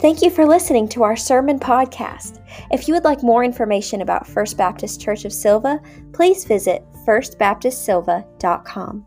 Thank you for listening to our sermon podcast. If you would like more information about First Baptist Church of Sylva, please visit firstbaptistsylva.com.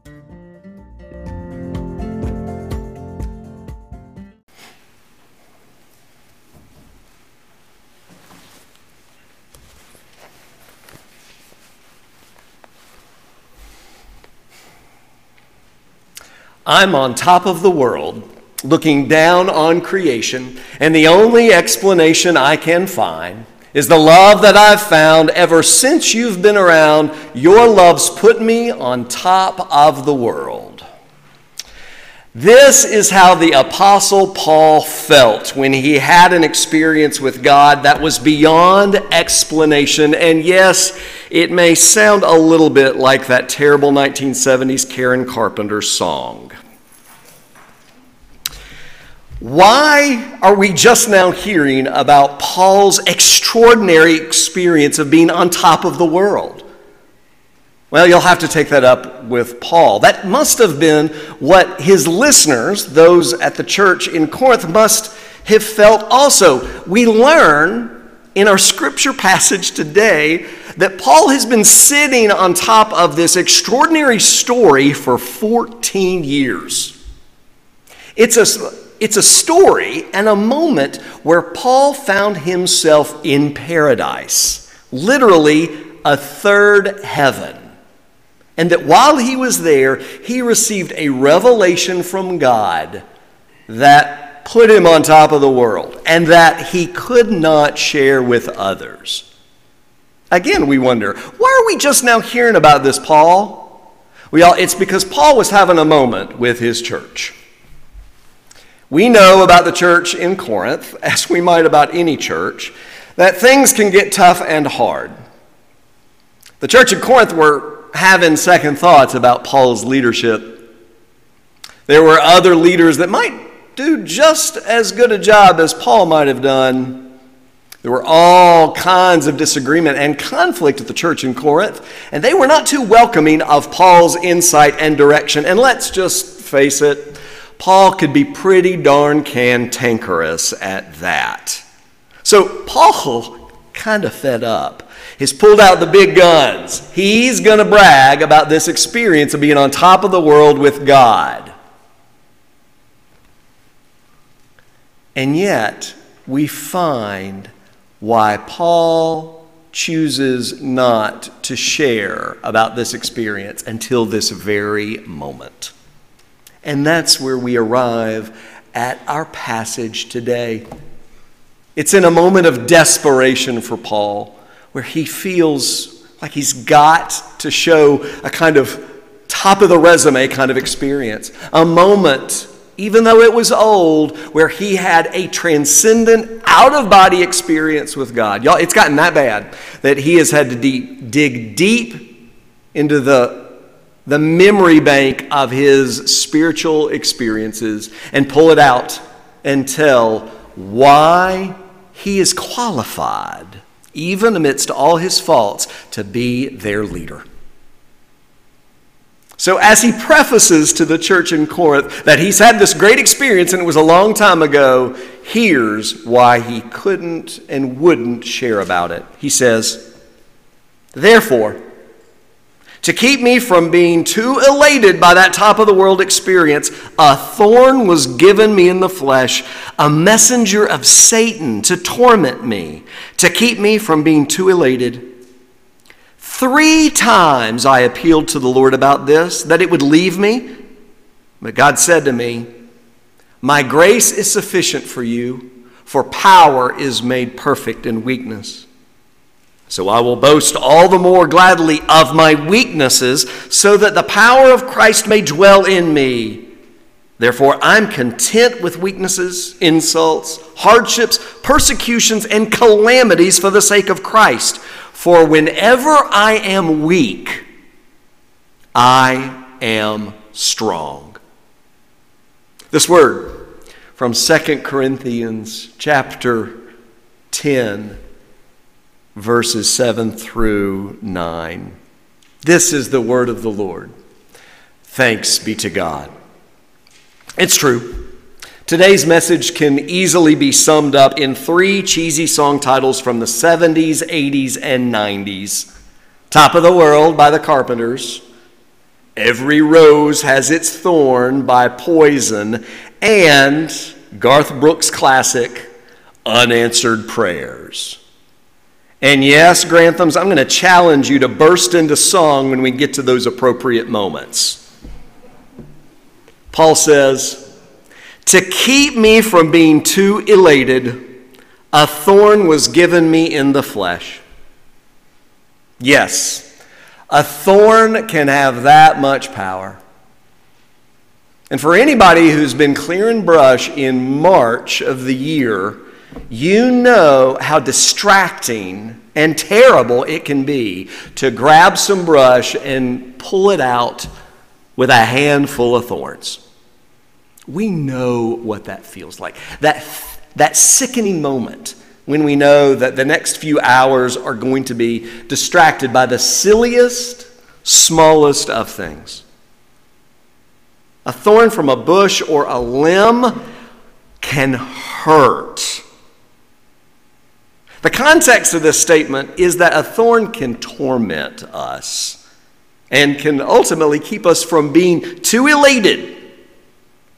I'm on top of the world, looking down on creation, and the only explanation I can find is the love that I've found ever since you've been around. Your love's put me on top of the world. This is how the Apostle Paul felt when he had an experience with God that was beyond explanation. And yes, it may sound a little bit like that terrible 1970s Karen Carpenter song. Why are we just now hearing about Paul's extraordinary experience of being on top of the world? Well, you'll have to take that up with Paul. That must have been what his listeners, those at the church in Corinth, must have felt also. We learn in our scripture passage today that Paul has been sitting on top of this extraordinary story for 14 years. It's a it's a story and a moment where Paul found himself in paradise, literally a third heaven. And that while he was there, he received a revelation from God that put him on top of the world and that he could not share with others. Again, we wonder, why are we just now hearing about this, Paul? Well, it's because Paul was having a moment with his church. We know about the church in Corinth, as we might about any church, that things can get tough and hard. The church in Corinth were having second thoughts about Paul's leadership. There were other leaders that might do just as good a job as Paul might have done. There were all kinds of disagreement and conflict at the church in Corinth, and they were not too welcoming of Paul's insight and direction. And let's just face it, Paul could be pretty darn cantankerous at that. So Paul, kind of fed up, has pulled out the big guns. He's going to brag about this experience of being on top of the world with God. And yet, we find why Paul chooses not to share about this experience until this very moment. And that's where we arrive at our passage today. It's in a moment of desperation for Paul where he feels like he's got to show a kind of top of the resume kind of experience. A moment, even though it was old, where he had a transcendent, out of body experience with God. Y'all, it's gotten that bad that he has had to dig deep into the the memory bank of his spiritual experiences and pull it out and tell why he is qualified, even amidst all his faults, to be their leader. So, as he prefaces to the church in Corinth that he's had this great experience and it was a long time ago, here's why he couldn't and wouldn't share about it. He says, Therefore, to keep me from being too elated by that top of the world experience, a thorn was given me in the flesh, a messenger of Satan to torment me, to keep me from being too elated. Three times I appealed to the Lord about this, that it would leave me. But God said to me, My grace is sufficient for you, for power is made perfect in weakness. So I will boast all the more gladly of my weaknesses, so that the power of Christ may dwell in me. Therefore, I'm content with weaknesses, insults, hardships, persecutions, and calamities for the sake of Christ. For whenever I am weak, I am strong. This word from 2 Corinthians chapter 10 verses 7 through 9. This is the word of the Lord. Thanks be to God. It's true. Today's message can easily be summed up in three cheesy song titles from the 70s, 80s, and 90s Top of the World by the Carpenters, Every Rose Has Its Thorn by Poison, and Garth Brooks' classic, Unanswered Prayers. And yes, Granthams, I'm going to challenge you to burst into song when we get to those appropriate moments. Paul says, to keep me from being too elated, a thorn was given me in the flesh. Yes, a thorn can have that much power. And for anybody who's been clearing brush in March of the year, you know how distracting and terrible it can be to grab some brush and pull it out with a handful of thorns. We know what that feels like. That, that sickening moment when we know that the next few hours are going to be distracted by the silliest, smallest of things. A thorn from a bush or a limb can hurt. The context of this statement is that a thorn can torment us and can ultimately keep us from being too elated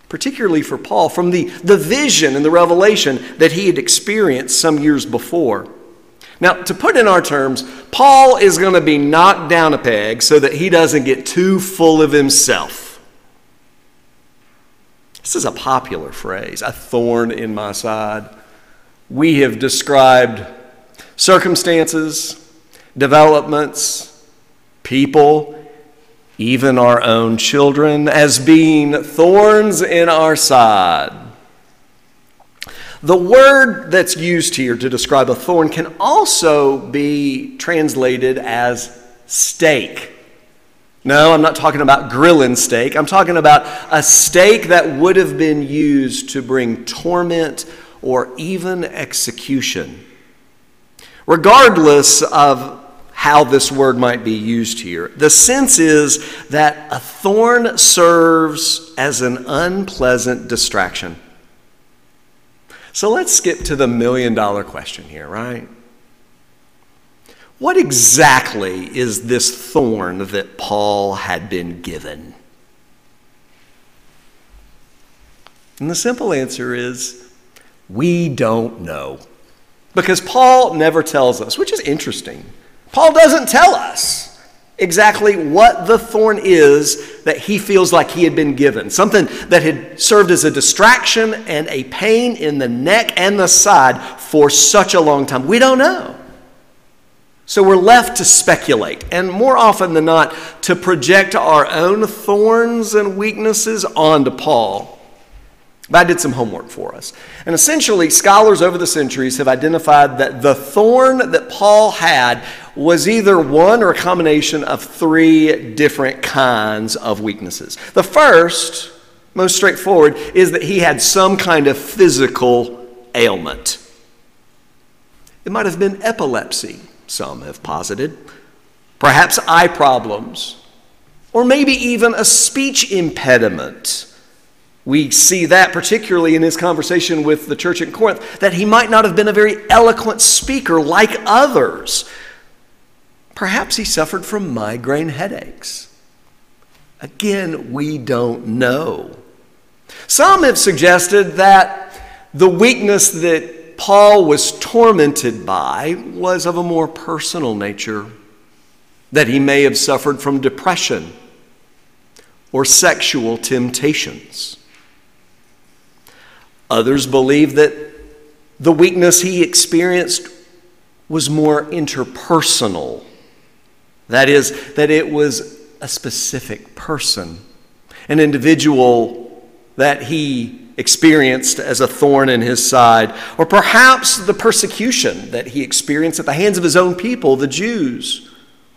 particularly for Paul, from the, the vision and the revelation that he had experienced some years before. Now, to put in our terms, Paul is going to be knocked down a peg so that he doesn't get too full of himself. This is a popular phrase, a thorn in my side. We have described circumstances, developments, people, even our own children, as being thorns in our side. The word that's used here to describe a thorn can also be translated as stake. No, I'm not talking about grilling steak. I'm talking about a stake that would have been used to bring torment or even execution. Regardless of how this word might be used here. The sense is that a thorn serves as an unpleasant distraction. So let's skip to the million dollar question here, right? What exactly is this thorn that Paul had been given? And the simple answer is we don't know. Because Paul never tells us, which is interesting. Paul doesn't tell us exactly what the thorn is that he feels like he had been given. Something that had served as a distraction and a pain in the neck and the side for such a long time. We don't know. So we're left to speculate, and more often than not, to project our own thorns and weaknesses onto Paul. But I did some homework for us. And essentially, scholars over the centuries have identified that the thorn that Paul had was either one or a combination of three different kinds of weaknesses. The first, most straightforward, is that he had some kind of physical ailment. It might have been epilepsy, some have posited, perhaps eye problems, or maybe even a speech impediment we see that particularly in his conversation with the church at Corinth, that he might not have been a very eloquent speaker like others. Perhaps he suffered from migraine headaches. Again, we don't know. Some have suggested that the weakness that Paul was tormented by was of a more personal nature, that he may have suffered from depression or sexual temptations. Others believe that the weakness he experienced was more interpersonal. That is, that it was a specific person, an individual that he experienced as a thorn in his side, or perhaps the persecution that he experienced at the hands of his own people, the Jews.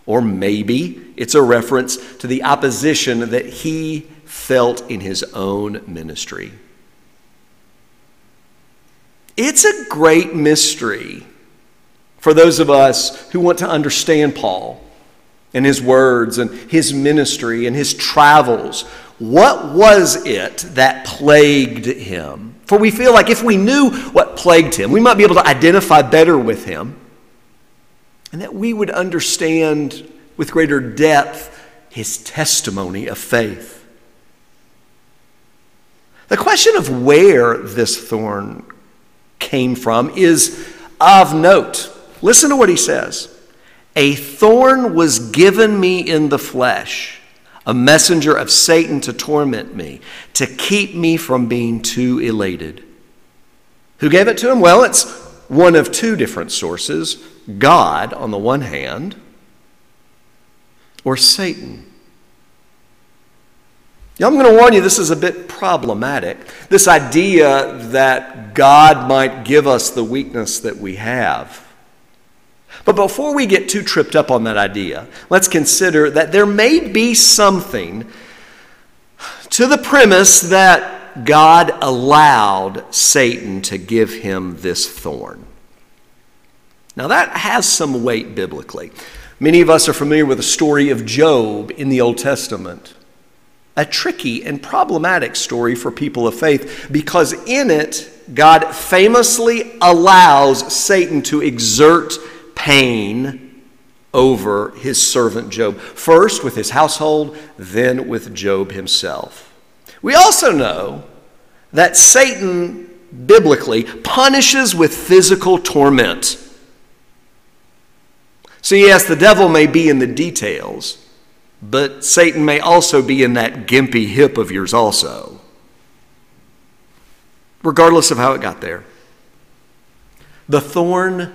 Or maybe it's a reference to the opposition that he felt in his own ministry. It's a great mystery for those of us who want to understand Paul and his words and his ministry and his travels. what was it that plagued him? For we feel like if we knew what plagued him, we might be able to identify better with him, and that we would understand with greater depth his testimony of faith. The question of where this thorn came from is of note. Listen to what he says A thorn was given me in the flesh, a messenger of Satan to torment me, to keep me from being too elated. Who gave it to him? Well, it's one of two different sources God on the one hand, or Satan. I'm going to warn you, this is a bit problematic. This idea that God might give us the weakness that we have. But before we get too tripped up on that idea, let's consider that there may be something to the premise that God allowed Satan to give him this thorn. Now, that has some weight biblically. Many of us are familiar with the story of Job in the Old Testament a tricky and problematic story for people of faith because in it, God famously allows Satan to exert pain over his servant Job. First with his household, then with Job himself. We also know that Satan biblically punishes with physical torment. So, yes, the devil may be in the details, but Satan may also be in that gimpy hip of yours, also. Regardless of how it got there. The thorn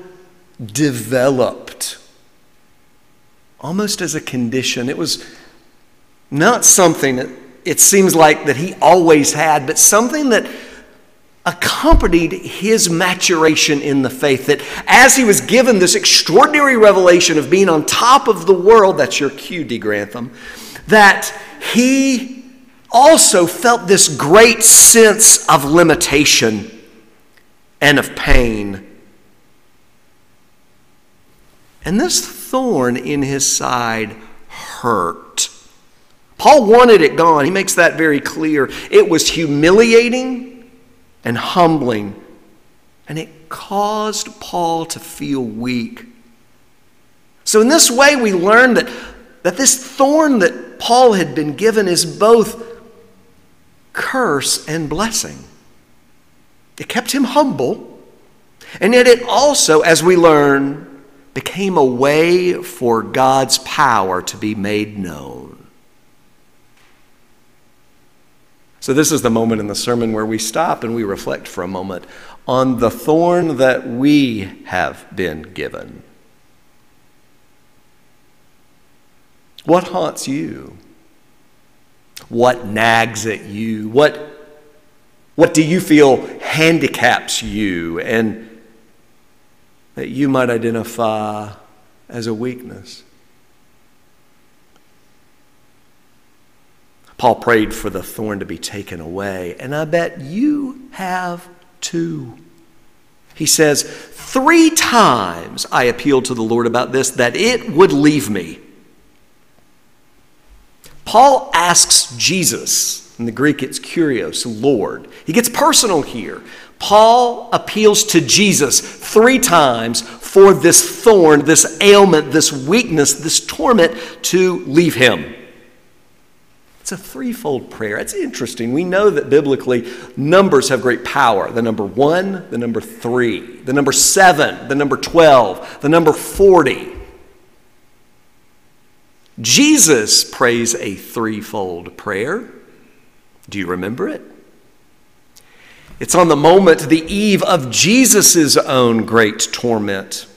developed almost as a condition. It was not something that it seems like that he always had, but something that accompanied his maturation in the faith. That as he was given this extraordinary revelation of being on top of the world, that's your cue, D. Grantham, that he also felt this great sense of limitation and of pain. And this thorn in his side hurt. Paul wanted it gone. He makes that very clear. It was humiliating and humbling. And it caused Paul to feel weak. So, in this way, we learn that, that this thorn that Paul had been given is both curse and blessing. It kept him humble, and yet it also, as we learn, became a way for God's power to be made known. So, this is the moment in the sermon where we stop and we reflect for a moment on the thorn that we have been given. What haunts you? What nags at you? What, what do you feel handicaps you and that you might identify as a weakness? Paul prayed for the thorn to be taken away, and I bet you have too. He says, Three times I appealed to the Lord about this, that it would leave me. Paul asks Jesus, in the Greek it's kurios, Lord. He gets personal here. Paul appeals to Jesus three times for this thorn, this ailment, this weakness, this torment to leave him. It's a threefold prayer. It's interesting. We know that biblically numbers have great power. The number one, the number three, the number seven, the number 12, the number 40. Jesus prays a threefold prayer. Do you remember it? It's on the moment, the eve of Jesus' own great torment.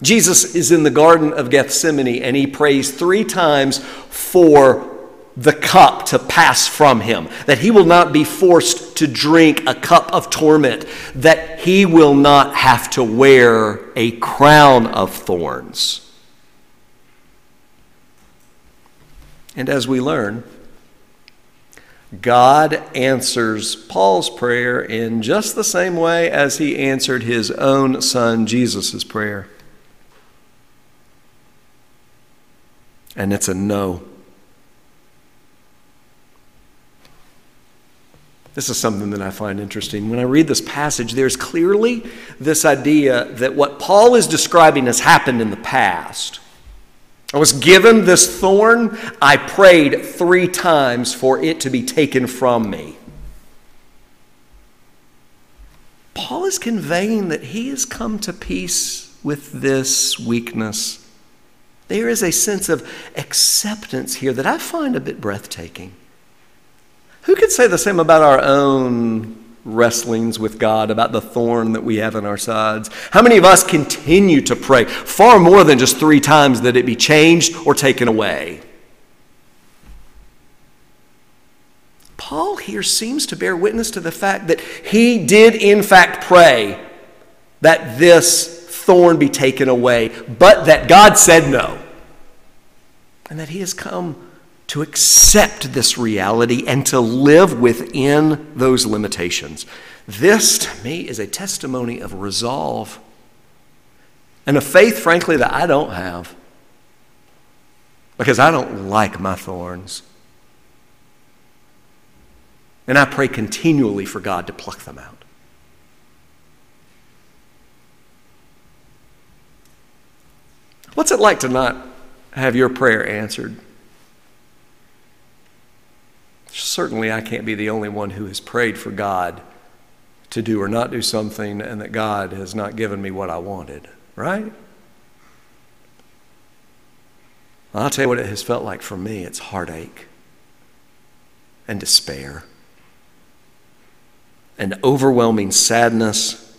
Jesus is in the Garden of Gethsemane and he prays three times for the cup to pass from him, that he will not be forced to drink a cup of torment, that he will not have to wear a crown of thorns. And as we learn, God answers Paul's prayer in just the same way as he answered his own son Jesus' prayer. And it's a no. This is something that I find interesting. When I read this passage, there's clearly this idea that what Paul is describing has happened in the past. I was given this thorn. I prayed three times for it to be taken from me. Paul is conveying that he has come to peace with this weakness. There is a sense of acceptance here that I find a bit breathtaking. Who could say the same about our own wrestlings with God, about the thorn that we have in our sides? How many of us continue to pray far more than just three times that it be changed or taken away? Paul here seems to bear witness to the fact that he did, in fact, pray that this thorn be taken away, but that God said no. And that he has come to accept this reality and to live within those limitations. This, to me, is a testimony of resolve and a faith, frankly, that I don't have because I don't like my thorns. And I pray continually for God to pluck them out. What's it like to not have your prayer answered? Certainly, I can't be the only one who has prayed for God to do or not do something and that God has not given me what I wanted, right? I'll tell you what it has felt like for me it's heartache and despair and overwhelming sadness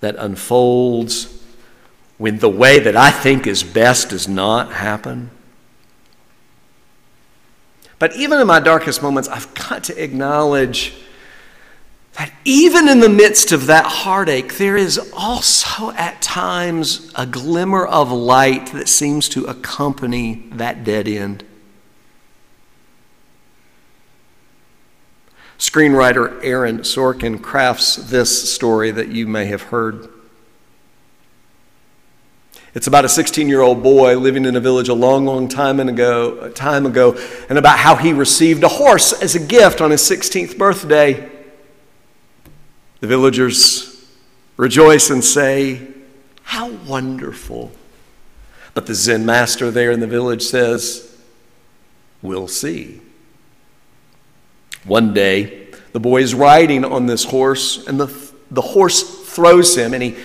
that unfolds when the way that I think is best does not happen. But even in my darkest moments, I've got to acknowledge that even in the midst of that heartache, there is also at times a glimmer of light that seems to accompany that dead end. Screenwriter Aaron Sorkin crafts this story that you may have heard. It's about a 16 year old boy living in a village a long, long time ago, time ago, and about how he received a horse as a gift on his 16th birthday. The villagers rejoice and say, How wonderful. But the Zen master there in the village says, We'll see. One day, the boy is riding on this horse, and the, the horse throws him, and he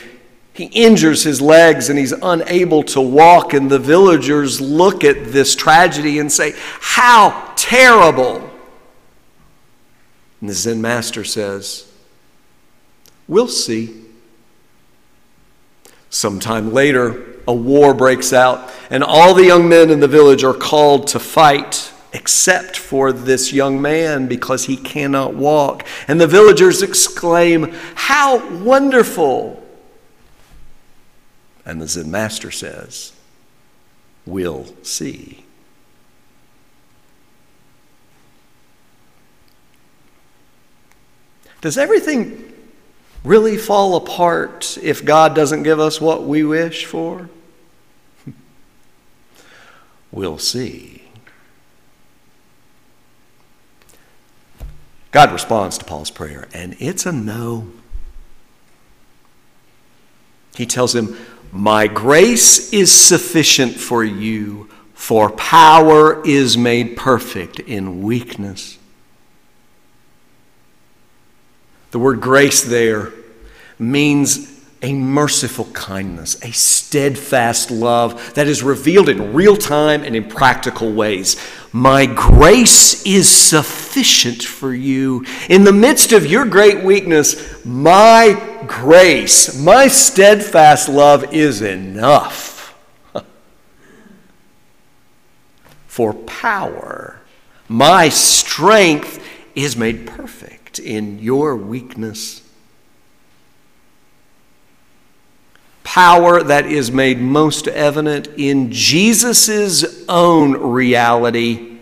he injures his legs and he's unable to walk, and the villagers look at this tragedy and say, How terrible! And the Zen master says, We'll see. Sometime later, a war breaks out, and all the young men in the village are called to fight except for this young man because he cannot walk. And the villagers exclaim, How wonderful! And the Zen master says, We'll see. Does everything really fall apart if God doesn't give us what we wish for? we'll see. God responds to Paul's prayer, and it's a no. He tells him, my grace is sufficient for you, for power is made perfect in weakness. The word grace there means a merciful kindness, a steadfast love that is revealed in real time and in practical ways. My grace is sufficient for you. In the midst of your great weakness, my grace, my steadfast love is enough. for power, my strength is made perfect in your weakness. Power that is made most evident in Jesus' own reality.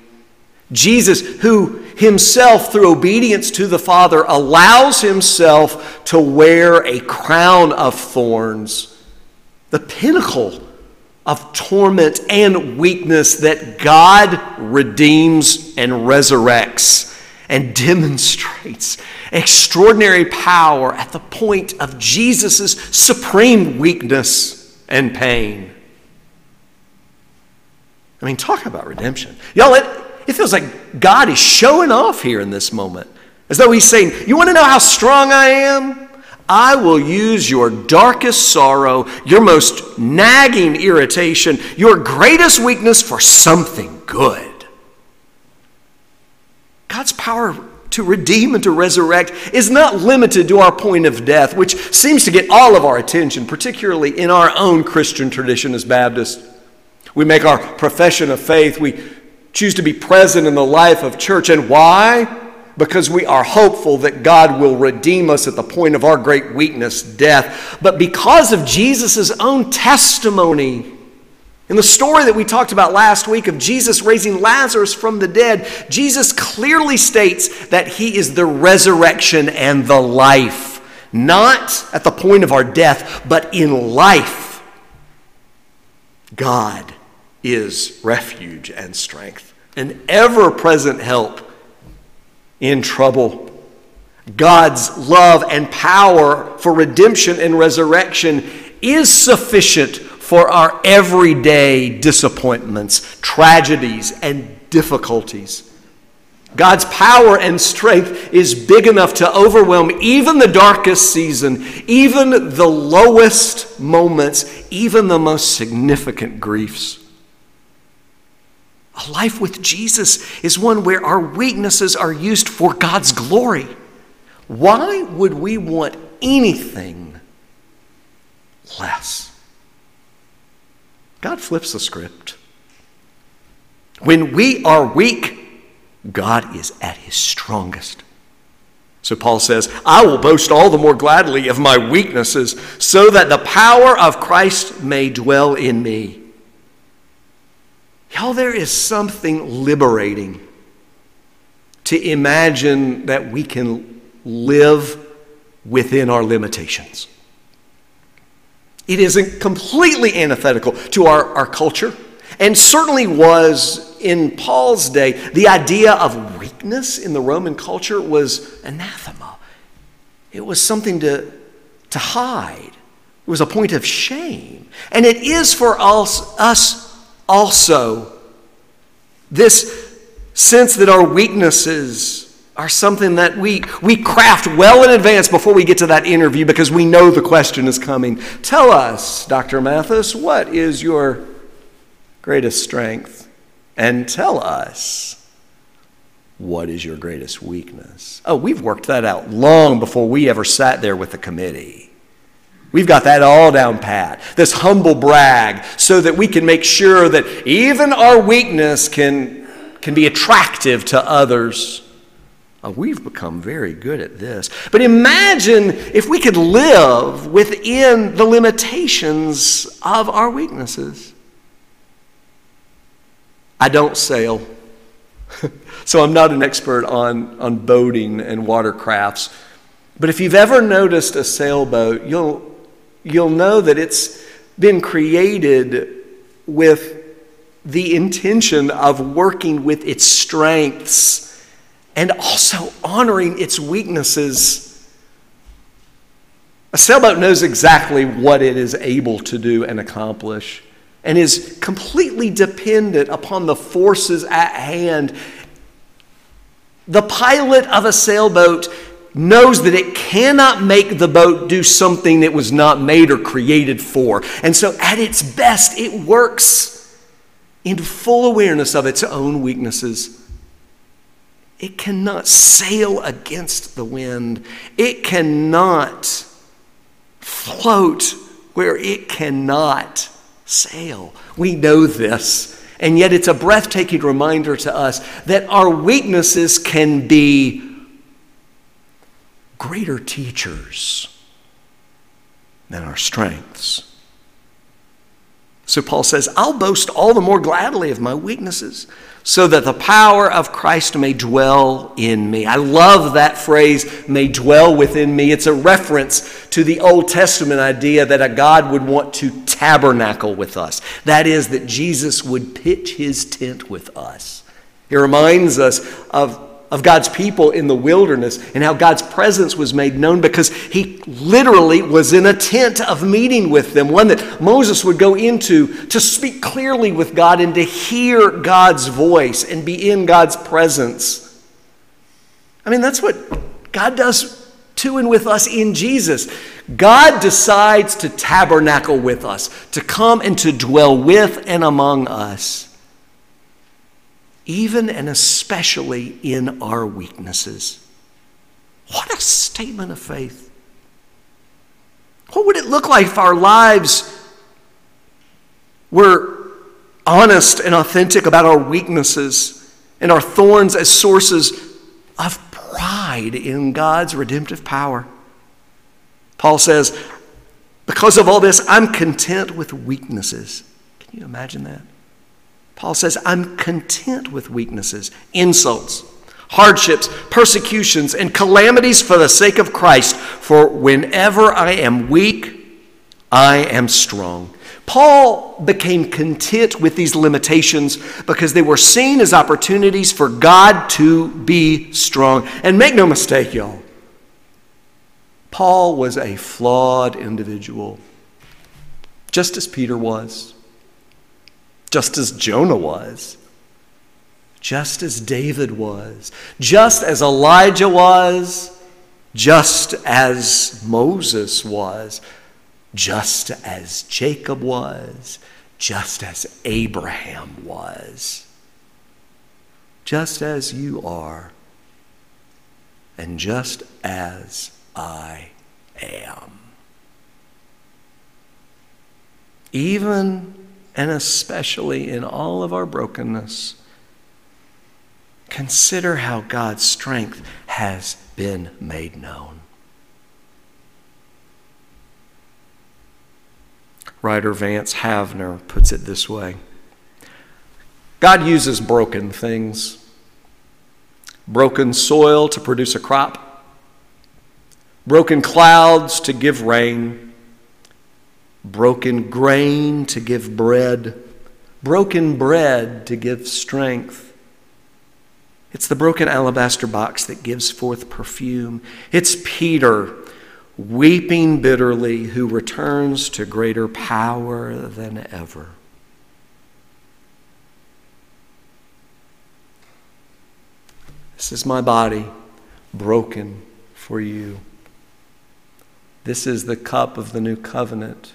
Jesus, who himself, through obedience to the Father, allows himself to wear a crown of thorns, the pinnacle of torment and weakness that God redeems and resurrects. and demonstrates extraordinary power at the point of Jesus' supreme weakness and pain. I mean, talk about redemption. Y'all, it, it feels like God is showing off here in this moment. As though he's saying, You want to know how strong I am? I will use your darkest sorrow, your most nagging irritation, your greatest weakness for something good. God's power to redeem and to resurrect is not limited to our point of death, which seems to get all of our attention, particularly in our own Christian tradition as Baptists. We make our profession of faith, we choose to be present in the life of church. And why? Because we are hopeful that God will redeem us at the point of our great weakness, death. But because of Jesus' own testimony in the story that we talked about last week of Jesus raising Lazarus from the dead, Jesus clearly states that he is the resurrection and the life, not at the point of our death, but in life. God is refuge and strength, an ever present help in trouble. God's love and power for redemption and resurrection is sufficient for our everyday disappointments, tragedies, and difficulties. God's power and strength is big enough to overwhelm even the darkest season, even the lowest moments, even the most significant griefs. A life with Jesus is one where our weaknesses are used for God's glory. Why would we want anything less? God flips the script. When we are weak, God is at his strongest. So Paul says, I will boast all the more gladly of my weaknesses, so that the power of Christ may dwell in me. Y'all, there is something liberating to imagine that we can live within our limitations. It isn't completely antithetical to our, our culture, and certainly was in Paul's day. The idea of weakness in the Roman culture was anathema, it was something to, to hide, it was a point of shame. And it is for us, us also this sense that our weaknesses are something that we, we craft well in advance before we get to that interview because we know the question is coming. Tell us, Dr. Mathis, what is your greatest strength? And tell us, what is your greatest weakness? Oh, we've worked that out long before we ever sat there with the committee. We've got that all down pat. This humble brag, so that we can make sure that even our weakness can, can be attractive to others. Oh, we've become very good at this. But imagine if we could live within the limitations of our weaknesses. I don't sail, so I'm not an expert on, on boating and watercrafts. But if you've ever noticed a sailboat, you'll, you'll know that it's been created with the intention of working with its strengths and also honoring its weaknesses. A sailboat knows exactly what it is able to do and accomplish and is completely dependent upon the forces at hand. The pilot of a sailboat knows that it cannot make the boat do something it was not made or created for. And so, at its best, it works in full awareness of its own weaknesses. It cannot sail against the wind. It cannot float where it cannot sail. We know this. And yet, it's a breathtaking reminder to us that our weaknesses can be greater teachers than our strengths. So Paul says, I'll boast all the more gladly of my weaknesses so that the power of Christ may dwell in me. I love that phrase, may dwell within me. It's a reference to the Old Testament idea that a God would want to tabernacle with us. That is, that Jesus would pitch his tent with us. It reminds us of of God's people in the wilderness and how God's presence was made known because he literally was in a tent of meeting with them, one that Moses would go into to speak clearly with God and to hear God's voice and be in God's presence. I mean, that's what God does to and with us in Jesus. God decides to tabernacle with us, to come and to dwell with and among us even and especially in our weaknesses. What a statement of faith. What would it look like if our lives were honest and authentic about our weaknesses and our thorns as sources of pride in God's redemptive power? Paul says, Because of all this, I'm content with weaknesses. Can you imagine that? Paul says, I'm content with weaknesses, insults, hardships, persecutions, and calamities for the sake of Christ. For whenever I am weak, I am strong. Paul became content with these limitations because they were seen as opportunities for God to be strong. And make no mistake, y'all, Paul was a flawed individual, just as Peter was just as Jonah was, just as David was, just as Elijah was, just as Moses was, just as Jacob was, just as Abraham was, just as you are, and just as I am. Even and especially in all of our brokenness, consider how God's strength has been made known. Writer Vance Havner puts it this way God uses broken things, broken soil to produce a crop, broken clouds to give rain broken grain to give bread, broken bread to give strength. It's the broken alabaster box that gives forth perfume. It's Peter weeping bitterly who returns to greater power than ever. This is my body broken for you. This is the cup of the new covenant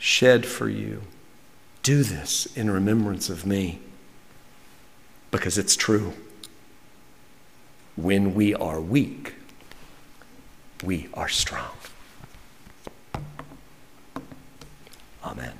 shed for you. Do this in remembrance of me because it's true. When we are weak, we are strong. Amen.